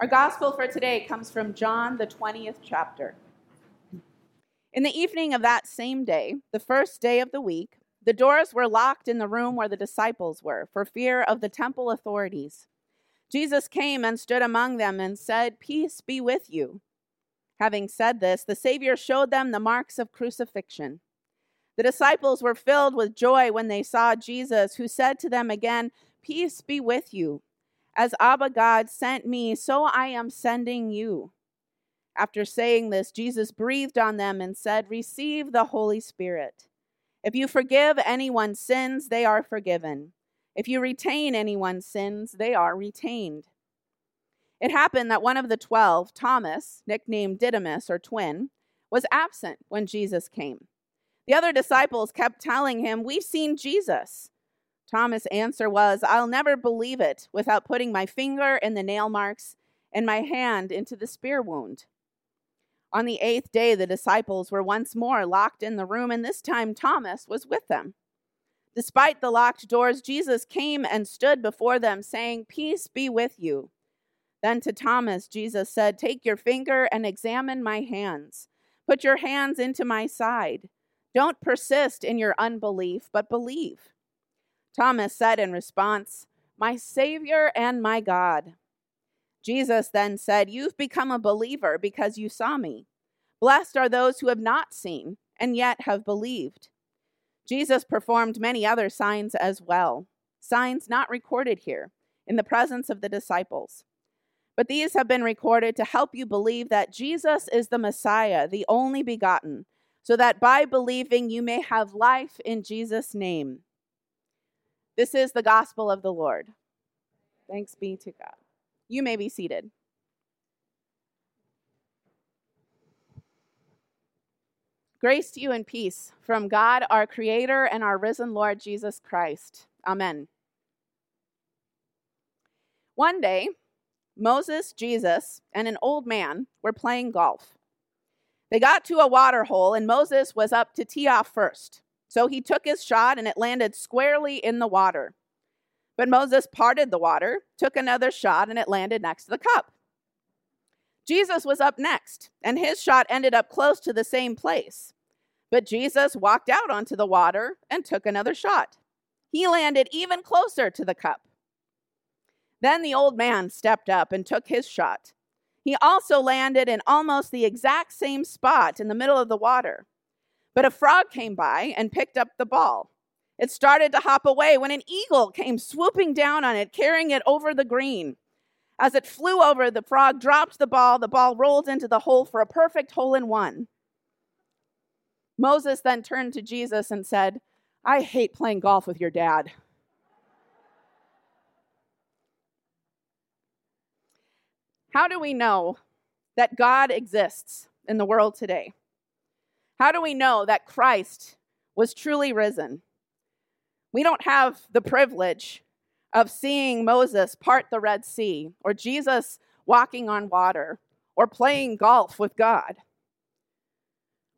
Our gospel for today comes from John, the 20th chapter. In the evening of that same day, the first day of the week, the doors were locked in the room where the disciples were for fear of the temple authorities. Jesus came and stood among them and said, Peace be with you. Having said this, the Savior showed them the marks of crucifixion. The disciples were filled with joy when they saw Jesus, who said to them again, Peace be with you. As Abba God sent me, so I am sending you. After saying this, Jesus breathed on them and said, Receive the Holy Spirit. If you forgive anyone's sins, they are forgiven. If you retain anyone's sins, they are retained. It happened that one of the twelve, Thomas, nicknamed Didymus or twin, was absent when Jesus came. The other disciples kept telling him, We've seen Jesus. Thomas' answer was, I'll never believe it without putting my finger in the nail marks and my hand into the spear wound. On the eighth day, the disciples were once more locked in the room, and this time Thomas was with them. Despite the locked doors, Jesus came and stood before them, saying, Peace be with you. Then to Thomas, Jesus said, Take your finger and examine my hands. Put your hands into my side. Don't persist in your unbelief, but believe. Thomas said in response, My Savior and my God. Jesus then said, You've become a believer because you saw me. Blessed are those who have not seen and yet have believed. Jesus performed many other signs as well, signs not recorded here, in the presence of the disciples. But these have been recorded to help you believe that Jesus is the Messiah, the only begotten, so that by believing you may have life in Jesus' name. This is the gospel of the Lord. Thanks be to God. You may be seated. Grace to you and peace from God, our Creator, and our risen Lord Jesus Christ. Amen. One day, Moses, Jesus, and an old man were playing golf. They got to a water hole, and Moses was up to tee off first. So he took his shot and it landed squarely in the water. But Moses parted the water, took another shot, and it landed next to the cup. Jesus was up next, and his shot ended up close to the same place. But Jesus walked out onto the water and took another shot. He landed even closer to the cup. Then the old man stepped up and took his shot. He also landed in almost the exact same spot in the middle of the water. But a frog came by and picked up the ball. It started to hop away when an eagle came swooping down on it, carrying it over the green. As it flew over, the frog dropped the ball. The ball rolled into the hole for a perfect hole in one. Moses then turned to Jesus and said, I hate playing golf with your dad. How do we know that God exists in the world today? How do we know that Christ was truly risen? We don't have the privilege of seeing Moses part the Red Sea, or Jesus walking on water, or playing golf with God.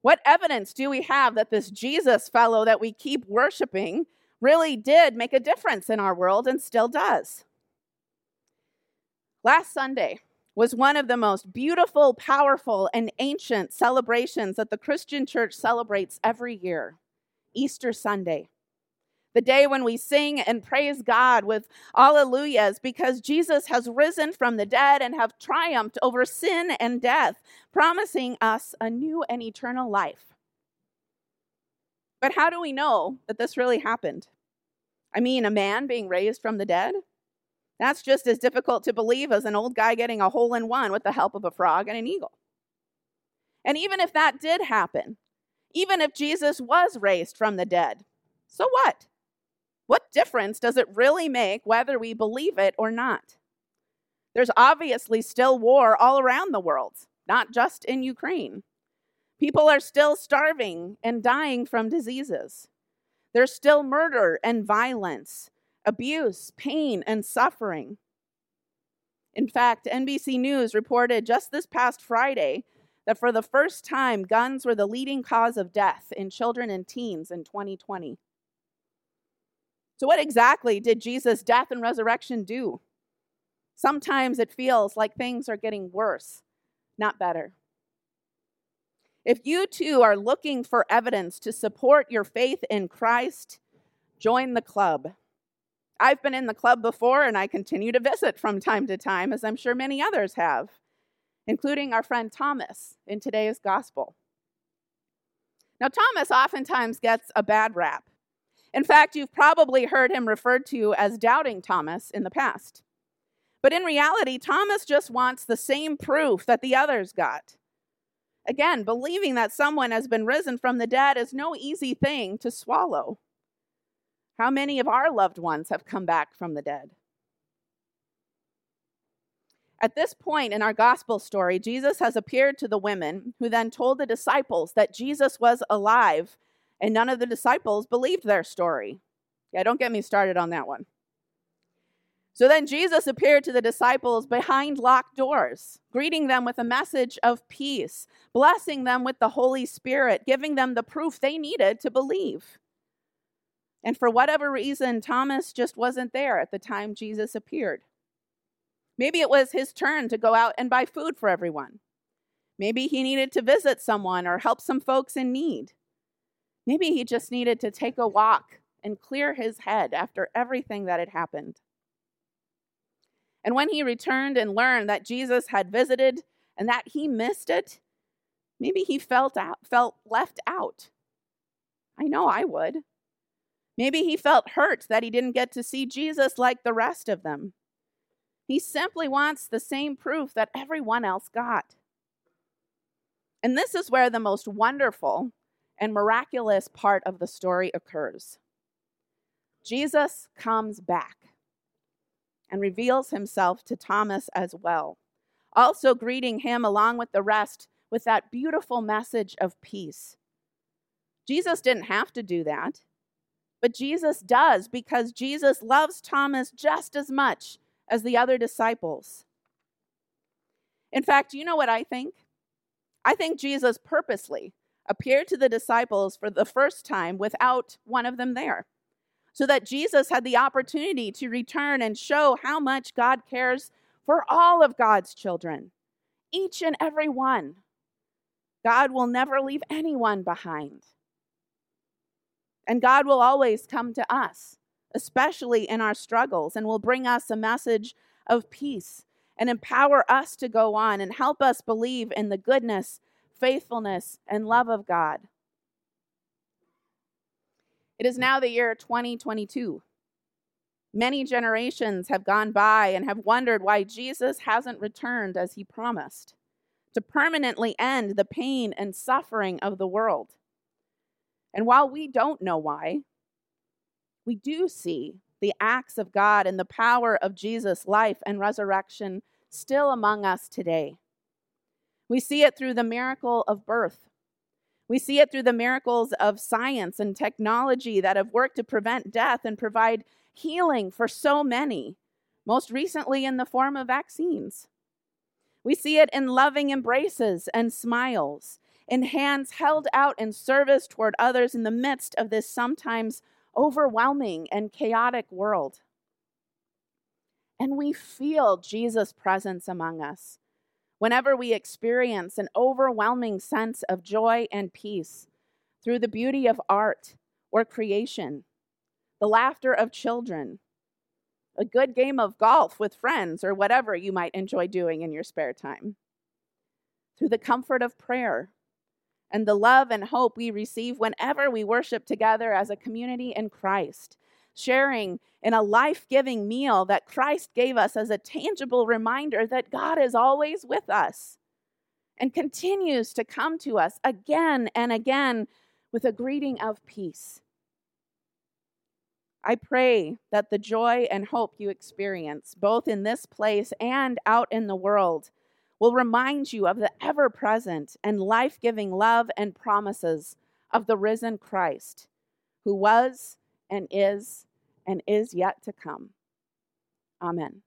What evidence do we have that this Jesus fellow that we keep worshiping really did make a difference in our world and still does? Last Sunday, was one of the most beautiful, powerful, and ancient celebrations that the Christian church celebrates every year Easter Sunday. The day when we sing and praise God with alleluias because Jesus has risen from the dead and have triumphed over sin and death, promising us a new and eternal life. But how do we know that this really happened? I mean, a man being raised from the dead? That's just as difficult to believe as an old guy getting a hole in one with the help of a frog and an eagle. And even if that did happen, even if Jesus was raised from the dead, so what? What difference does it really make whether we believe it or not? There's obviously still war all around the world, not just in Ukraine. People are still starving and dying from diseases. There's still murder and violence abuse, pain, and suffering. In fact, NBC News reported just this past Friday that for the first time, guns were the leading cause of death in children and teens in 2020. So, what exactly did Jesus' death and resurrection do? Sometimes it feels like things are getting worse, not better. If you too are looking for evidence to support your faith in Christ, join the club. I've been in the club before and I continue to visit from time to time, as I'm sure many others have, including our friend Thomas in today's gospel. Now, Thomas oftentimes gets a bad rap. In fact, you've probably heard him referred to as doubting Thomas in the past. But in reality, Thomas just wants the same proof that the others got. Again, believing that someone has been risen from the dead is no easy thing to swallow. How many of our loved ones have come back from the dead? At this point in our gospel story, Jesus has appeared to the women, who then told the disciples that Jesus was alive, and none of the disciples believed their story. Yeah, don't get me started on that one. So then Jesus appeared to the disciples behind locked doors, greeting them with a message of peace, blessing them with the Holy Spirit, giving them the proof they needed to believe. And for whatever reason, Thomas just wasn't there at the time Jesus appeared. Maybe it was his turn to go out and buy food for everyone. Maybe he needed to visit someone or help some folks in need. Maybe he just needed to take a walk and clear his head after everything that had happened. And when he returned and learned that Jesus had visited and that he missed it, maybe he felt out, felt left out. I know I would. Maybe he felt hurt that he didn't get to see Jesus like the rest of them. He simply wants the same proof that everyone else got. And this is where the most wonderful and miraculous part of the story occurs. Jesus comes back and reveals himself to Thomas as well, also greeting him along with the rest with that beautiful message of peace. Jesus didn't have to do that. But Jesus does because Jesus loves Thomas just as much as the other disciples. In fact, you know what I think? I think Jesus purposely appeared to the disciples for the first time without one of them there, so that Jesus had the opportunity to return and show how much God cares for all of God's children, each and every one. God will never leave anyone behind. And God will always come to us, especially in our struggles, and will bring us a message of peace and empower us to go on and help us believe in the goodness, faithfulness, and love of God. It is now the year 2022. Many generations have gone by and have wondered why Jesus hasn't returned as he promised to permanently end the pain and suffering of the world. And while we don't know why, we do see the acts of God and the power of Jesus' life and resurrection still among us today. We see it through the miracle of birth. We see it through the miracles of science and technology that have worked to prevent death and provide healing for so many, most recently in the form of vaccines. We see it in loving embraces and smiles, in hands held out in service toward others in the midst of this sometimes overwhelming and chaotic world. And we feel Jesus' presence among us whenever we experience an overwhelming sense of joy and peace through the beauty of art or creation, the laughter of children, a good game of golf with friends, or whatever you might enjoy doing in your spare time, through the comfort of prayer and the love and hope we receive whenever we worship together as a community in Christ, sharing in a life giving meal that Christ gave us as a tangible reminder that God is always with us and continues to come to us again and again with a greeting of peace. I pray that the joy and hope you experience, both in this place and out in the world, will remind you of the ever present and life giving love and promises of the risen Christ, who was and is and is yet to come. Amen.